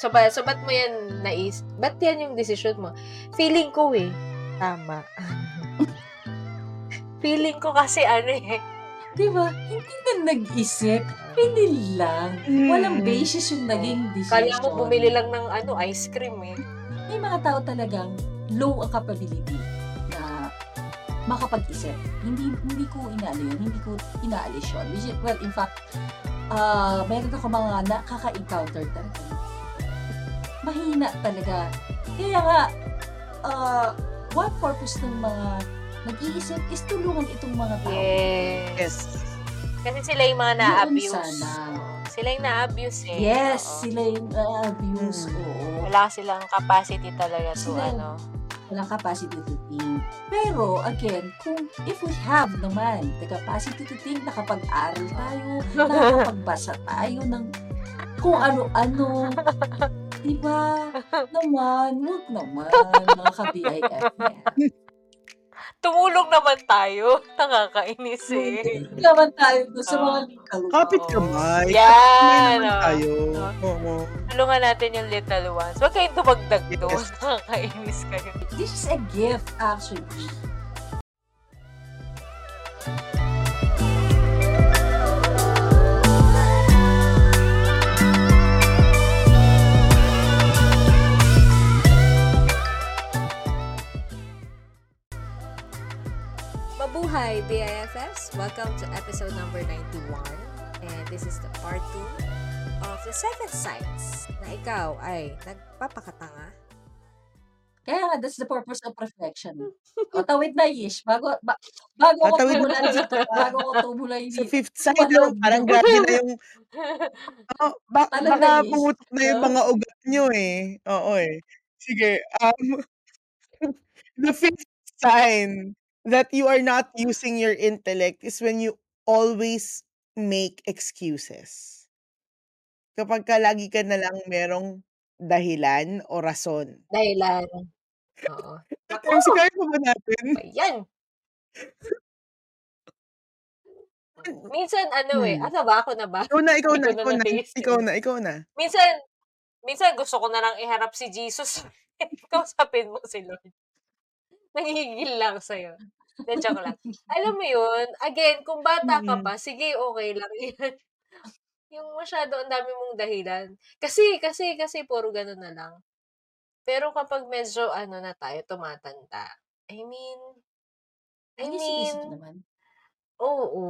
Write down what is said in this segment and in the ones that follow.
So, ba, so ba't mo yan nais? Ba't yan yung decision mo? Feeling ko eh. Tama. Feeling ko kasi ano eh. Di ba? Hindi na nag-isip. Hindi lang. Walang Mm. basis yung naging decision. Kala mo bumili lang ng ano, ice cream eh. May mga tao talagang low ang capability na makapag-isip. Hindi hindi ko inaano yun. Hindi ko inaalis yun. Which is, well, in fact, uh, meron ako mga nakaka-encounter talaga. Mahina talaga. Kaya nga, uh, one purpose ng mga nag-iisip is tulungan itong mga tao. Yes. Yes. Kasi sila yung mga Yun na-abuse. sana. Sila yung na-abuse eh. Yes, Oo. sila yung na-abuse. Mm. Oo. Wala silang capacity talaga to Sila- ano. walang capacity to think. Pero, again, kung if we have naman the capacity to think, nakapag-aral tayo, nakakapagbasa tayo ng kung ano-ano, di ba? Naman, wag naman, mga ka-BIF yan. Tumulong naman tayo. Nakakainis eh. Hindi naman tayo doon sa mga Oo. legal. Kapit Oo. kamay. Yan. Naman oh. tayo. Oo. Tulungan natin yung little ones. Huwag kayong dumagdag doon. Yes. Nakakainis kayo. This is a gift, actually. BIFS! Welcome to episode number 91. And this is the part 2 of the seven signs na ikaw ay nagpapakatanga. Kaya nga, that's the purpose of reflection. O, tawid na, Yish. Bago, ba, bago ko Tatawid na. tumulan dito, bago ko tumulan Sa dito. fifth side, no? parang grabe na yung... Oh, ba- Talaga, baka pumutok na yung mga ugat nyo eh. Oo eh. Sige. Um, the fifth sign that you are not using your intellect is when you always make excuses. Kapag ka lagi ka na lang merong dahilan o rason. Dahilan. Oo. At MC, kaya pa ba natin? Ayan. Minsan, ano eh, ano ba? Ako na ba? Ikaw na, ikaw Hindi na, ko na ikaw na. na-taste Ikaw na, ikaw na. Minsan, minsan gusto ko na lang iharap si Jesus. Kausapin mo si Lord. Nangigil lang sa'yo. De, joke lang. Alam mo yun, again, kung bata ka Mm. pa, sige, okay lang yan. Yung masyado ang dami mong dahilan. Kasi, kasi, kasi, puro ganun na lang. Pero kapag medyo, ano na tayo, tumatanda, I mean, I Ay, mean, naman. oo.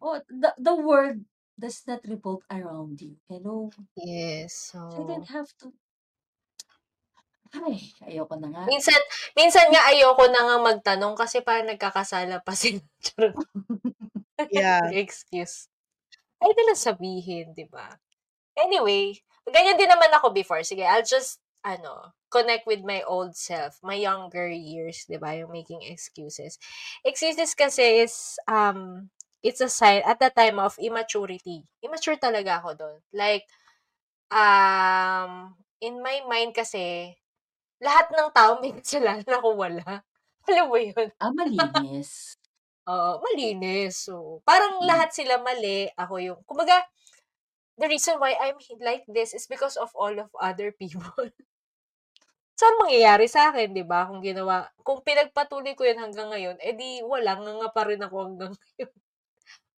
Oh, the, the world does not revolve around you. Hello? Yes, so... So you don't have to... Ay, ayoko na nga. Minsan, minsan nga ayoko na nga magtanong kasi parang nagkakasala pa sila. Yeah. Excuse. Ay, na lang sabihin, di ba? Anyway, ganyan din naman ako before. Sige, I'll just, ano, connect with my old self, my younger years, di ba? Yung making excuses. Excuses kasi is, um, it's a sign at the time of immaturity. Immature talaga ako doon. Like, um, in my mind kasi, lahat ng tao may kasalanan ako wala. Alam mo yun? Ah, malinis. Oo, malinis. So, parang Mm. lahat sila mali. Ako yung, kumbaga, the reason why I'm like this is because of all of other people. Saan mangyayari sa akin, di ba? Kung ginawa, kung pinagpatuloy ko yun hanggang ngayon, edi wala, nga nga pa rin ako hanggang ngayon.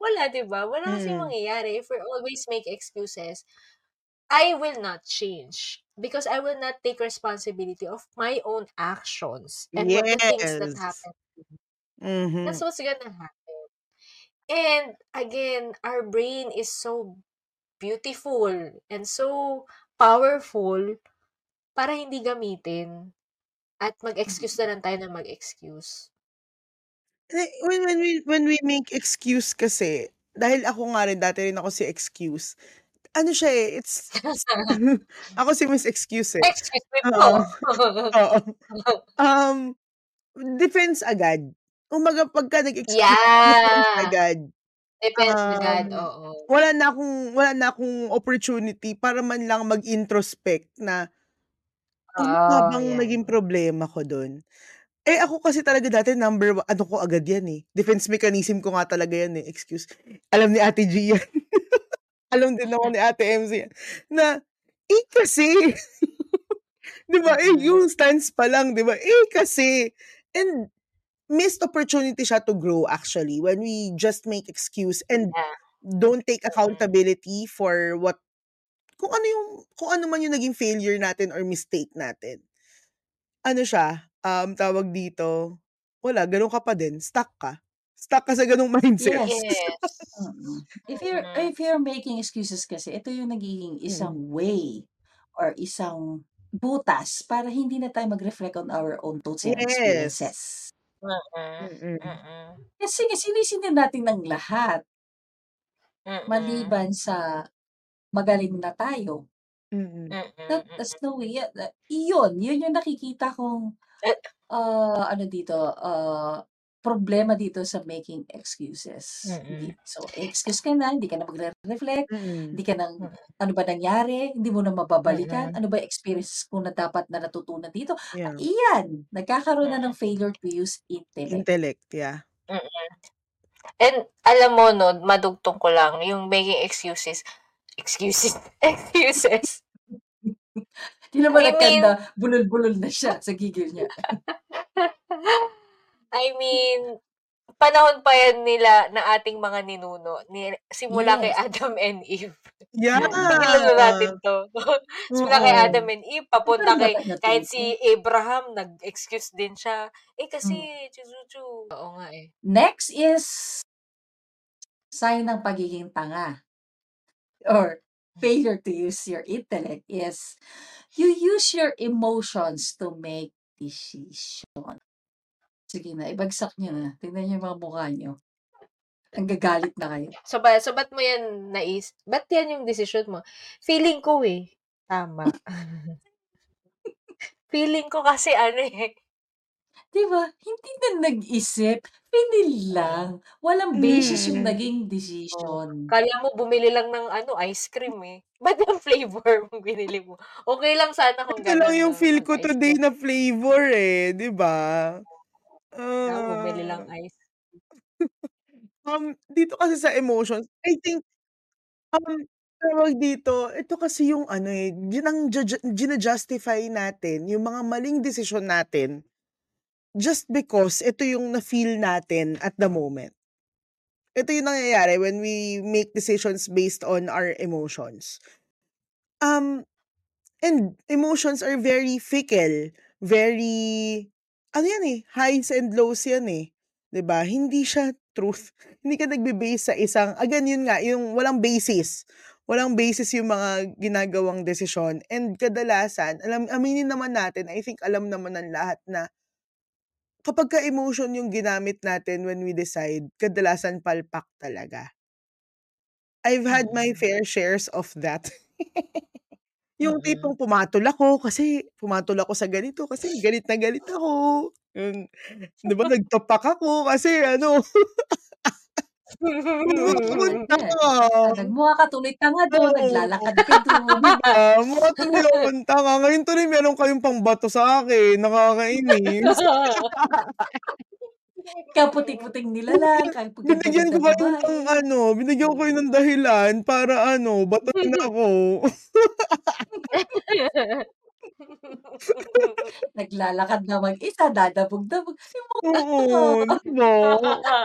Wala, di ba? Wala kasi Mm. mangyayari. If we always make excuses, I will not change because I will not take responsibility of my own actions and what the things that Yes. happen. Mhm. That's what's gonna happen. And again, our brain is so beautiful and so powerful para hindi gamitin at mag-excuse na lang tayo na mag-excuse. When when we when we make excuse kasi, dahil ako nga rin dati rin ako si excuse. Ano siya eh, it's ako si Miss Excuse eh. Excuse me po. Oo. Um, defense agad. Kumbaga pagka nag-excuse, defense yeah. agad. Depends agad, Um, oo. wala na akong wala na akong opportunity para man lang mag-introspect na ano nga Oo, bang yan. naging problema ko dun? Eh ako kasi talaga dati number one, ano ko agad yan eh. Defense mechanism ko nga talaga yan eh. Excuse. Alam ni Ate G yan. Alam din ako ni Ate MC yan. Na "Eh, kasi." 'Di ba, eh, Mm. yung stance pa lang 'di ba, "Eh, kasi." And missed opportunity siya to grow actually when we just make excuse and Yeah. don't take Mm. accountability for what kung ano yung kung ano man yung naging failure natin or mistake natin. Ano siya, um, tawag dito, wala gano'n ka pa din, stuck ka. Stuck ka sa gano'ng mindset. Yes. If you're Mm. if you're making excuses kasi, ito yung nagiging isang Mm. way or isang butas para hindi na tayo mag-reflect on our own thoughts and Yes. experiences. Mm. Mm. Mm. Kasi sinisingil natin ng lahat. Mm. Maliban sa magaling na tayo. Mm. That that's the way iyon, yun yung nakikita kong, ah, ano dito, ah, problema dito sa making excuses. Hindi Mm. so, excuse ka na, hindi ka na magre-reflect, Mm. hindi ka ng Mm. ano ba nangyari, hindi mo na mababalikan, Mm. ano ba yung experiences ko na dapat na natutunan dito. Yeah. Iyan, nagkakaroon na Mm. ng failure to use intellect. Intellect, yeah. Mm. And alam mo 'no, madugtong ko lang yung making excuses excuses excuses. Di naman I mean nagkanda, bulol-bulol na siya sa gigil niya. I mean, panahon pa yan nila ng ating mga ninuno, ni simula kay Yes. Adam and Eve. Yeah. Na natin 'to. Simula kay. Adam and Eve, papunta kay kahit si Abraham nag-excuse din siya, "Eh, kasi Hmm. chu-chu-chu." Oo nga, eh. Next is sign ng pagiging tanga or failure to use your intellect is you use your emotions to make decision. Sige na, ibagsak niyo na. Tingnan niyo yung mga mukha niyo. Nanggagalit na kayo. So ba so ba't mo yan nais ba't yan yung desisyon mo? Feeling ko, eh, tama. Feeling ko kasi ano, eh 'Di ba, hindi na nag-isip, pinil lang. Walang basis yung Mm. naging Oh, decision. akala mo bumili lang ng ano, ice cream, eh. Ba't yung flavor yung binili mo? Okey lang sana kung Ito lang yung 'no, feel ko mag-ice today cream. na flavor, eh, 'di ba? Mo bumili lang Ah. ice. Um, dito kasi sa emotions, I think, um, tawag dito, ito kasi yung ano, eh, ginang juju jina-justify natin yung mga maling desisyon natin just because ito yung na-feel natin at the moment. Ito yung nangyayari when we make decisions based on our emotions. Um, and emotions are very fickle, very ano yan, eh, highs and lows yan, eh, 'di ba? Hindi siya truth. Hindi ka nagbe-base sa isang again, yun nga, yung walang basis. Walang basis yung mga ginagawang desisyon and kadalasan alam aminin naman natin, I think alam naman ng lahat na kapagka emotion yung ginamit natin when we decide, kadalasan palpak talaga. I've had my Mm. fair shares of that. Yung Mm. tipong pumatol ako kasi pumatol ako sa ganito kasi galit na galit ako. Yung 'di ba nagtopak ako kasi ano tanga. Ah, nagmukha ka tuloy tanga Oo. naglalakad ka dun. 'Di ba? Mukha tuloy akong tanga. Ngayon tuloy meron kayong pangbato sa'kin, nakakainis. Kaputi-puting nilalang, Binigyan ko kayo ng ano, binigyan ko kayo ng dahilan para ano, batuin ako. Naglalakad na mag-isa, dadabog-dabog. Yung mga Oo, 'di ba?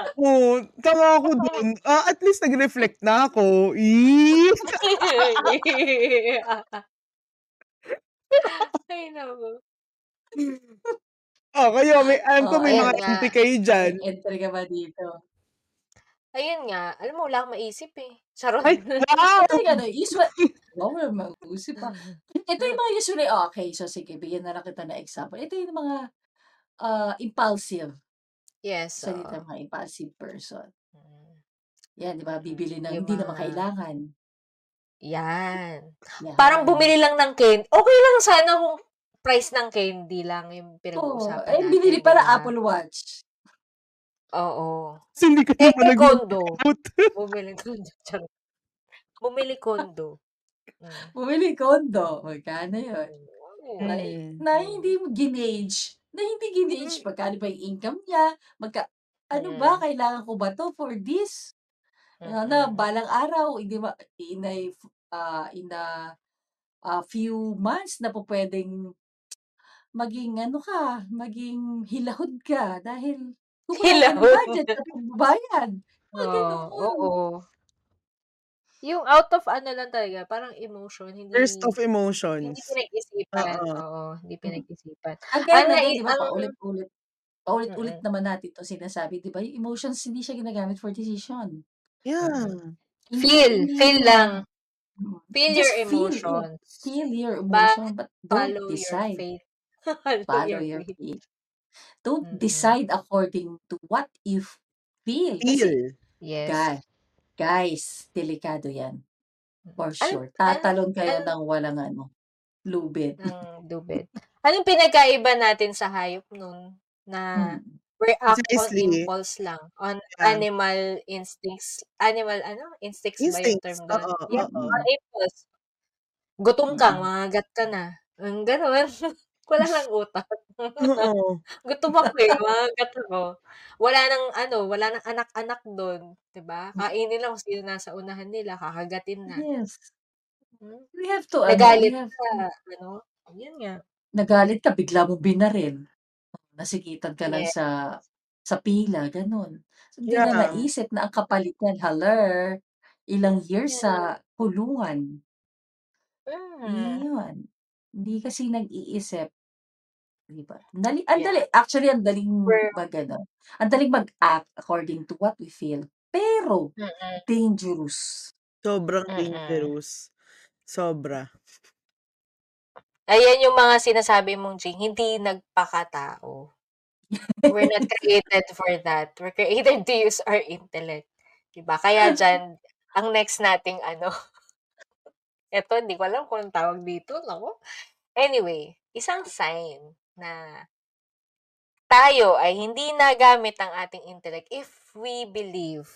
Oo, tanga ako dun. Ah, at least nag-reflect na ako. Eh! Ay, naku. Oh, kayo may alam ko Oh, may mga Ayun nga. entry kayo diyan. May entry ka ba dito? Ayun nga, alam mo wala akong maisip, eh. Charot. Ay, wow! Ito yung ano, usual wow, wala mag-usip pa. Ito yung mga usually okay, so sige, bigyan na lang kita ng example. Ito yung mga, ah, impulsive. Yes, Salita oo. mga impulsive person. Mm. Yan, 'di ba, bibili ng Yung hindi naman mga kailangan. Yan. Parang Yan. bumili lang ng can okey lang sana kung price ng candy lang yung Oo, pinag-uusapan eh, natin, binili 'di pala ba? Apple Watch. Oo. Kasi hindi ka Eh, naman eh, condo. nag-workout. Bumili condo, charot. Bumili condo. Hmm. Bumili condo, magkano yun? Na Mm. na hindi mo ginauge, na hindi ginauge magkano ba yung income niya, magka ano ba, Mm. kailangan ko ba 'to for this? Ano na, Mm. balang araw hindi ma in a f ah, in a ah, few months na pupuwedeng maging ano ka, maging hilahod ka dahil ka ng Hilahod. budget sa pagbabayad, mga Oo, ganoon. oo. Yung out of ano lang talaga, parang emotion, Burst hindi of hindi emotions. pinag-isipan, Oo. oo, hindi Mm. pinag-isipan. Again, Ang nai again, 'di ba ang paulit-ulit paulit-ulit Mm. naman natin 'tong sinasabi, 'di ba, yung emotions hindi siya ginagamit for decision. Yeah. Mm. Hindi Feel, hindi feel lang. mm, Feel just your feel it. emotions. Feel your But emotion, but don't follow your decide. faith. Follow Follow your faith. Don't Mm. decide according to what you feel. Kasi Feel. Yes. guy guys, delikado 'yan. For sure. ano Tatalon kayo ano ng walang ano, lubid. ng lubid. Anong pinagkaiba natin sa hayop nun na Mm. we act on Precisely. impulse lang, on Yeah. animal instincts animal ano, instincts ba yung term dun? Oo, Yeah, oo. on Mm. impulse. Gutom ka, Mm. mangangagat ka na, yung gano'n. Wala ng utak. Oo. Gutom ako, eh, mangangagat ako. Wala ng ano, wala ng anak-anak dun, 'di ba? Mm. Kainin lang kung sino nasa unahan nila, kakagatin na. Yes. Hmm. We have to ano, we Nagalit have ka, to ano, yun nga. Nagalit ka, bigla mong binaril. Nasikitan ka lang sa sa pila, gano'n. Hindi na Yeah. naisip na ang kapalit niyan, hala, ilang years Yeah. sa kulungan. Mm. Iyon. Hindi kasi nag-iisip. 'Di ba? Ang dali ang dali. Yeah. Actually, ang daling We're mag-ano, ang daling mag-act according to what we feel. Pero Mm. dangerous. Sobrang Mm. dangerous. Sobra. Ayan yung mga sinasabi mong Jing, hindi nagpakatao. We're not created for that. We're created to use our intellect, 'di ba? Kaya diyan, ang next nating ano, eto hindi ko alam kung anong tawag dito, naku. Anyway, isang sign na tayo ay hindi nagamit ang ating intellect if we believe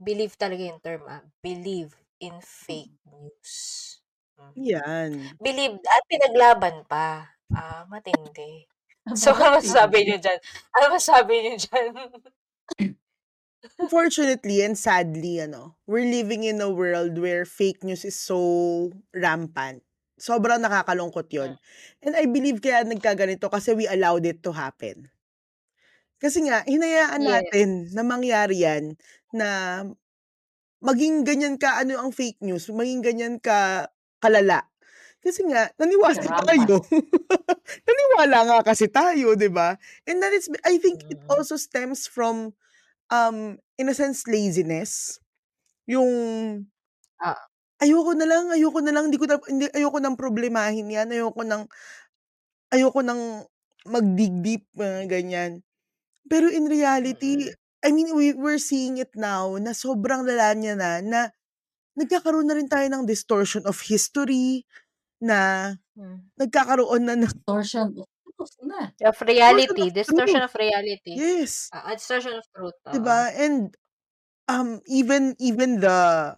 believe talaga yung term, ah, believe in fake news. Hmm. Yan. Believe at pinaglaban pa. Ah, matindi. So, ano masasabi niyo diyan? Ano masasabi niyo diyan? Unfortunately and sadly, ano, we're living in a world where fake news is so rampant. Sobrang nakakalungkot yun. Hmm. And I believe kaya nagkaganito kasi we allowed it to happen. Kasi nga, hinayaan Yes. natin na mangyari yan na maging ganyan ka ano ang fake news, maging ganyan ka kalala. Kasi nga, naniwala Rampant. tayo. naniwala nga kasi tayo, di ba? And that is, I think it Mm. also stems from, um, in a sense, laziness. Yung, Ah. Ayoko na lang, ayoko na lang, hindi ko na, hindi, ayoko nang problemahin yan, ayoko nang, ayoko nang mag-dig deep, mga ganyan. Pero in reality, Mm. I mean, we, we're seeing it now na sobrang lala niya na, na nagkakaroon na rin tayo ng distortion of history, na Hmm. nagkakaroon na ng Distortion of truth na. Of distortion reality, of distortion truth. of reality. Yes. Ah, distortion of truth, Di oo. ba? And um even even the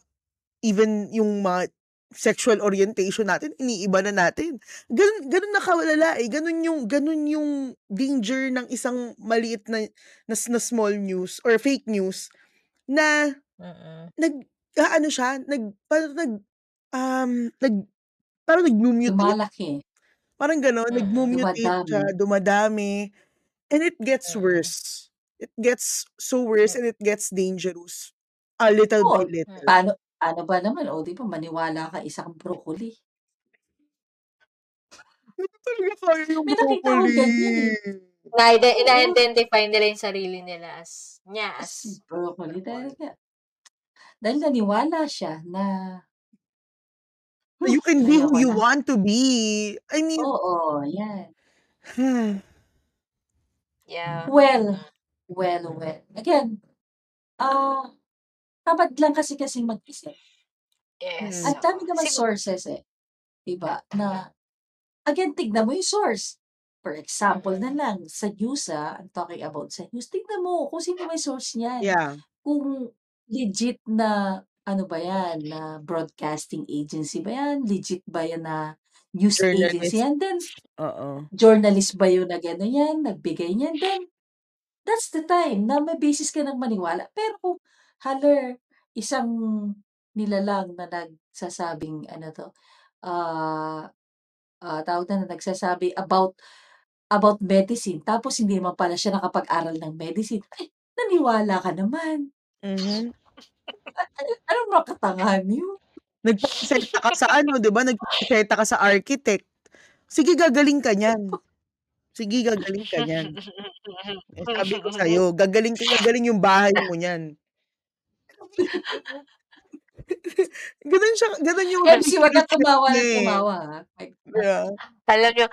even yung mga sexual orientation natin, iniiba na natin. Ganun, ganun nakawalala eh. Ganun yung, ganun yung danger ng isang maliit na, na, na small news or fake news na Mm. nag, ah, ano siya, nag, parang nag, um, nag, parang nag-mutate. Lumalaki. Parang gano'n, Mm. nag-mutate siya, Dumadami. dumadami. And it gets Mm. worse. It gets so worse and it gets dangerous. A little Oo. by little. Paano paano ba naman, o 'di ba maniwala ka isang broccoli. Hindi talaga kaya yung May nakita akong broccoli. ganyan eh. Na-ide Oo. ina-identify nila yung sarili nila as niya As as broccoli broccoli. talaga. Dahil naniwala siya na You can be who ayoko you na. want to be. I mean Oo, 'yan. Yeah. Well, Mm. well, well. Again, ah, tamad lang kasi kasing mag-isip. Yes. Ang dami naman Sigu sources eh, 'di ba, na again tignan mo yung source. For example na Mm. lang, sa news, ah, I'm talking about sa news, tignan mo kung sino may source niyan. Yeah. Kung legit na ano ba 'yan, na broadcasting agency ba 'yan, legit ba 'yan na news agency Journalist. 'yan, then Oo. journalist ba yung nag-ano niyan, nagbigay niyan, then that's the time na may basis ka ng maniwala. Pero kung hala, isang nilalang na nagsasabing ano 'to, ah, ah, tawag na, nagsasabi about about medicine tapos hindi naman pala siya nakapag-aral ng medicine, ay naniwala ka naman. Mhm. Ano anong mga katangahan yun? Nagpapasenta ka sa ano, 'di ba, nagpapasenta ka sa architect. Sige gagaling ka niyan. Sige gagaling ka niyan. Eh, sabi ko sa'yo, gagaling ka gagaling yung bahay mo niyan. Gano'n siya gano'n yung MC, wag mindset tumawa tumawa, ha. Ay Yeah. Alam niyo,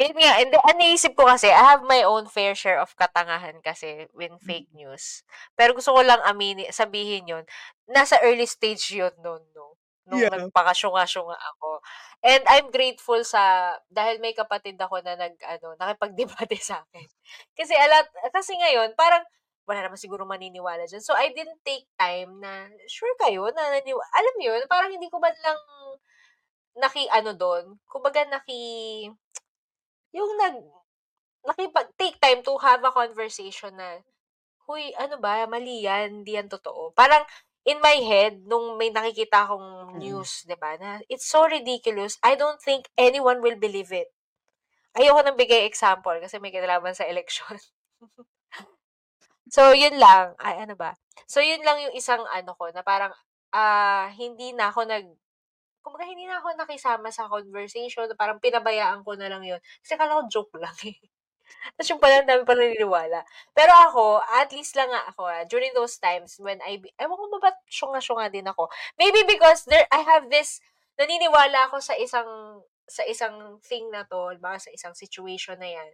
yun nga, hindi, ang naisip ko kasi, I have my own fair share of katangahan kasi when fake news. Pero gusto ko lang aminin, sabihin yun, nasa early stage yun nun, no? Nung Yeah. nagpakasyunga-syunga ako. And I'm grateful sa, dahil may kapatid ako na nag, ano, nakipagdebate sa akin. Kasi alat, kasi ngayon, parang, wala naman siguro maniniwala dyan. So, I didn't take time na, sure kayo, na naniwala. Alam yun, parang hindi ko man lang naki, ano doon, kumbaga naki, yung nag, nakipag, take time to have a conversation na, huy, ano ba, mali yan, hindi yan totoo. Parang, in my head, nung may nakikita akong Mm. news, di ba, na it's so ridiculous, I don't think anyone will believe it. Ayoko nang bigay example kasi may kinalaman sa election. so, yun lang. Ay, ano ba? So, yun lang yung isang ano ko na parang, ah, hindi na ako nag, kumbaga hindi na ako nakisama sa conversation, parang pinabayaan ko na lang yun. Kasi akala ko joke lang eh. Tapos yung pala, dami pa naniniwala. Pero ako, at least lang nga ako, ah, during those times when I, ewan ko ba ba't syunga-syunga din ako. Maybe because there, I have this, naniniwala ako sa isang, sa isang thing na to, baka sa isang situation na yan,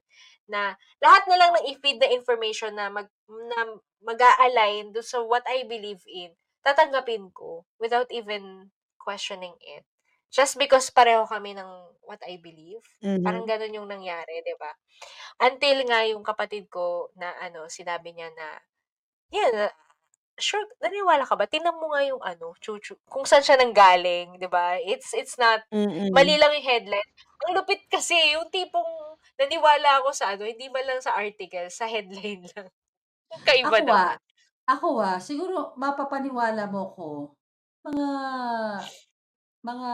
na lahat na lang ng i-feed na information na mag, na mag-a-align do sa what I believe in, tatanggapin ko without even questioning it. Just because pareho kami ng what I believe. Parang Mhm. ganun yung nangyari, di ba? Until nga yung kapatid ko na ano, sinabi niya na, na- sure, naniwala ka ba? Tingnan mo nga yung ano, chuchu, kung saan siya nanggaling, di ba? It's, it's not, mali Mm. lang yung headline. Ang lupit kasi, yung tipong naniwala ako sa ano, hindi man lang sa article, sa headline lang. Kaiba Ako, ah, naman. ako, ah, siguro mapapaniwala mo ko, mga, mga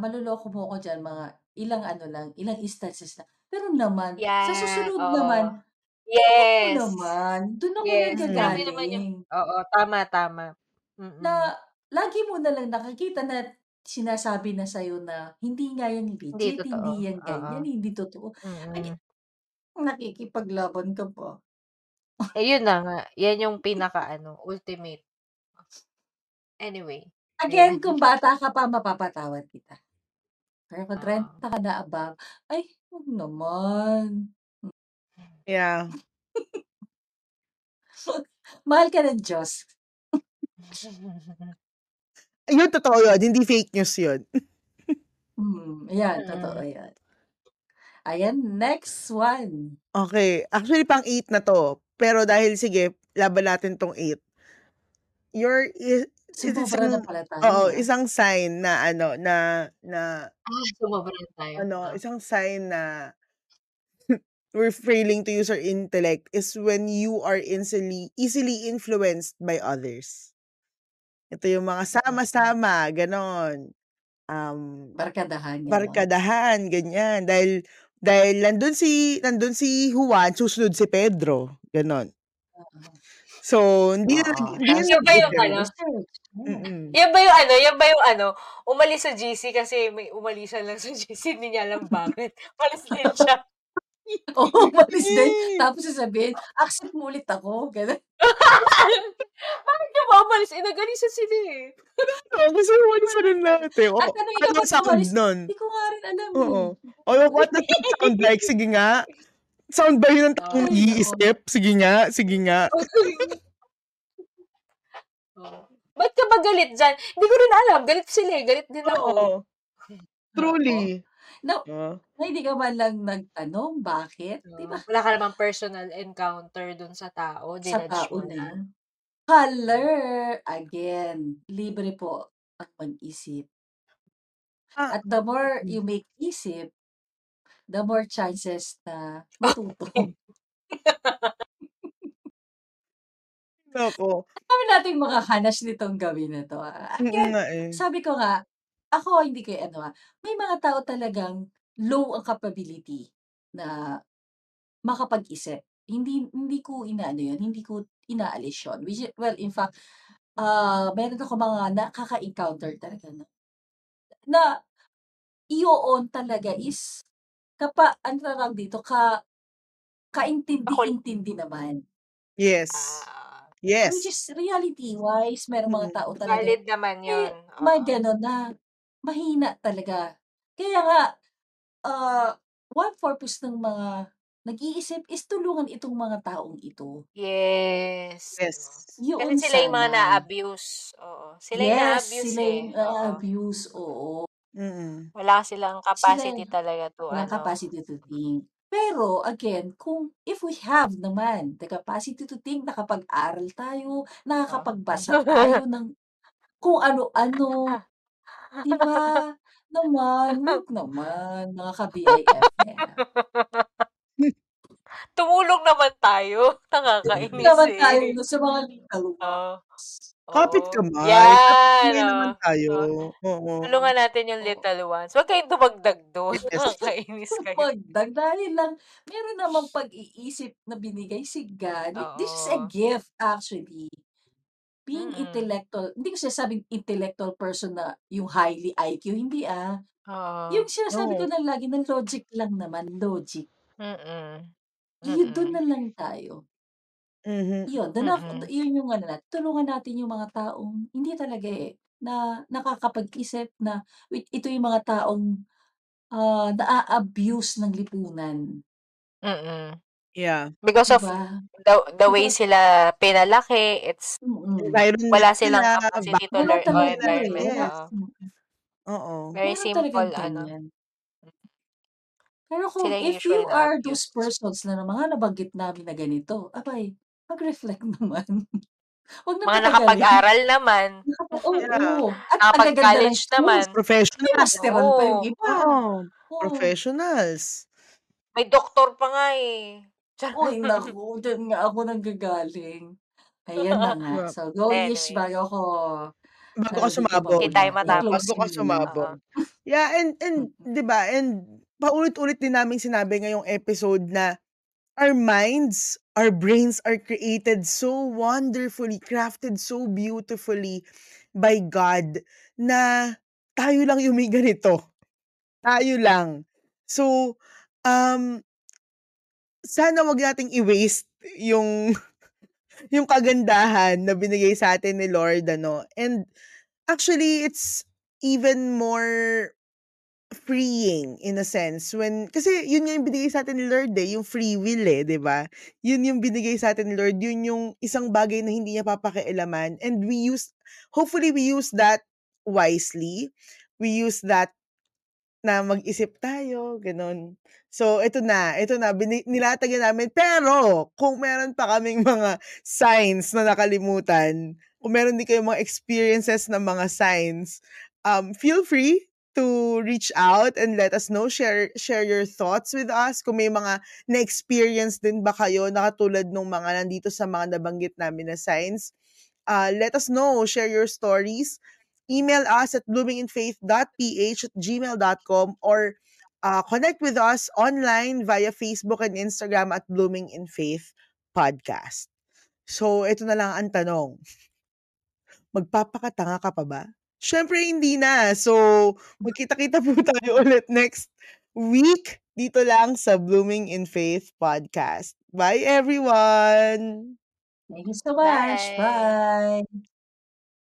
maluloko mo ko diyan, mga ilang ano lang, ilang instances lang. Pero naman, sa susunod oo. naman, Yes. naman, dun ako Yes, grabe naman yung, oo, tama, tama. Mm. Na, lagi mo na lang nakikita na sinasabi na sa'yo na, hindi nga yan Hindi legit, totoo. hindi yan Oo. ganyan, hindi totoo. Ay, Mm. nakikipaglaban ka pa. Eh, yun na nga. Yan yung pinaka ano, ultimate. Anyway. Again, Ayun. kung bata ka pa, mapapatawad kita. Pero kung 30 Oo. ka na above, ay, wag naman. Yeah. Mahal ka ng Diyos. Yun, totoo yun. Hindi fake news yun. Hmm, ayan, totoo Mm. yan. Ayan, next one. Okay. Actually, pang 8 na 'to. Pero dahil sige, laban natin 'tong 8. Your i Sumobra na isang pala tayo, oo, ah. isang sign na ano, na na Ah, sumobra tayo. ano, Oh. isang sign na we're failing to use our intellect is when you are easily easily influenced by others. Ito yung mga sama-sama, gano'n. Um, Barkadahan, barkadahan, ganyan. Dahil dahil nandun si nandun si Juan, susunod si Pedro, gano'n. Oo. So, hindi na Oo, hindi na Yan ba yung ano? research. Hmm. Mm. Yan ba yung ano, yan ba yung ano, umalis sa GC kasi may umalisan lang sa GC, hindi niya alam bakit. Umalis din siya. Oo, umalis din. Tapos sasabihin, accept mo ulit ako, gano'n. Bakit ka ba umalis? Eh, nag-alisan sila eh. Oo, gusto mo umalis pa rin natin. At tanungin ano ka ba't sound nun? Hindi ko nga rin alam Oo. eh. O, what it sound like? Sige nga. Sound ba yun ng taong nag-iisip? Sige nga, sige nga. Oo. Ba't ka ba galit dyan? Hindi ko rin alam. Galit sila eh. Galit din ako. Oo. Oo. Na, Oo. na hindi ka man lang nagtanong, bakit? Di Oo. ba? Wala ka namang personal encounter dun sa tao. Sa Dinudge tao mo na. Color. Again, libre po ang mag-isip. Ah, At the more mm. you make isip, the more chances na matuto. Nako. Ang dami nating makakanas nitong gawin na to. ah. Mm Again, nga eh. sabi ko nga, ako hindi ko ano, ah, may mga tao talagang low ang capability na makapag-isip. Hindi hindi ko inaano yun, hindi ko inaalis yun. Which is well, in fact, ah, meron akong mga nakaka-encounter talaga na na iyoon talaga is kapa ano tawag dito, ka kaintindi-intindi naman. Yes. Ah. Which Yes. is reality-wise, merong mga Mm. tao talaga Valid naman may yun, may oo. gano'n na mahina talaga. Kaya nga, ah, one purpose ng mga nag-iisip is tulungan itong mga taong ito. Yes. Yes. Kasi Yoon sila yung mga na-abuse, oo. Sila yung Yes, na-abuse, sila eh, yung oo. na-a-abuse, oo. Mm. Wala silang Sila capacity talaga to walang ano capacity to think. Pero again, kung if we have naman the capacity to think, nakapag-aral tayo, Oh. nakakapagbasa tayo ng kung ano-ano, 'di ba? Naman, wag naman, mga ka-BIFF. Tumulong naman tayo, Tumulong nakakainis, naman eh. tayo dun sa mga little Oo. ones. Kapit Oo. kamay, kapit Yan, kamay naman oh. tayo, Oo. oo. Tulungan natin yung Oo. little ones. Wag kayong dumagdag dun, Yes. nakakainis kayo. Magdag dahil lang meron namang pag-iisip na binigay si God. This is a Oo. gift actually. Being Mm. intellectual, hindi ko sinasabing intellectual person na yung highly IQ, hindi, ah. Yung Oo. sinasabi ko Oo. na lagi na logic lang naman, logic. Mm. Yu dun Mm. na lang tayo. Mhm. Yun, dun na Mm. yun yung ano natin, tulungan natin yung mga taong hindi talaga, eh, na nakakapag-isip na wait, ito yung mga taong, ah, naa-abuse ng lipunan. Mm. Yeah. Because of ba? the the way sila pinalaki, it's Mm. Environment wala silang capacity to learn oh, eh, environment, yes. oo. Oo. Very Meron simple ano. Pero Sila kung yung if you are those na-abuse. persons na mga nabanggit namin na ganito, abay, mag-reflect naman. Wag na Mga nakapag-aral naman. Yeah. oo, at gaganda ng Nakapag-college naman. Professionals. masteral pa yung iba. Oo. professionals. May doktor pa nga, eh. Uy, naku, diyan nga ako nanggagaling. Ayan na nga. Yeah. So, go Ish, Anyways. bago ako Bago ka dito, sumabog. Hindi tayo mauna. Oo, matapos. bago I-close ka. Oo. sumabog. Yeah, and and Mm. 'di ba, and paulit-ulit din naming sinabi ngayong episode na our minds, our brains are created so wonderfully, crafted so beautifully by God na tayo lang yung may ganito. Tayo lang. So, um sana wag nating i-waste yung yung kagandahan na binigay sa atin ni Lord ano. And actually, it's even more freeing in a sense when kasi yun nga yung binigay sa atin ni Lord, eh, yung free will, eh, 'di ba? Yun yung binigay sa atin ni Lord, yun yung isang bagay na hindi niya papakialaman and we use hopefully we use that wisely. We use that na mag-isip tayo, gano'n. So, ito na, ito na, bini nilatag na namin. Pero kung meron pa kaming mga signs na nakalimutan, kung meron din kayong mga experiences na mga signs, um, feel free to reach out and let us know. Share share your thoughts with us. Kung may mga na-experience din ba kayo na katulad nung mga nandito sa mga nabanggit namin na signs, uh, let us know. Share your stories. Email us at bloominginfaith.ph@gmail.com or uh, connect with us online via Facebook and Instagram at Blooming in Faith Podcast. So, ito na lang ang tanong. Magpapakatanga ka pa ba? Siyempre hindi na. So, magkita-kita po tayo ulit next week dito lang sa Blooming in Faith Podcast. Bye everyone! Thank you so much. Bye. Bye.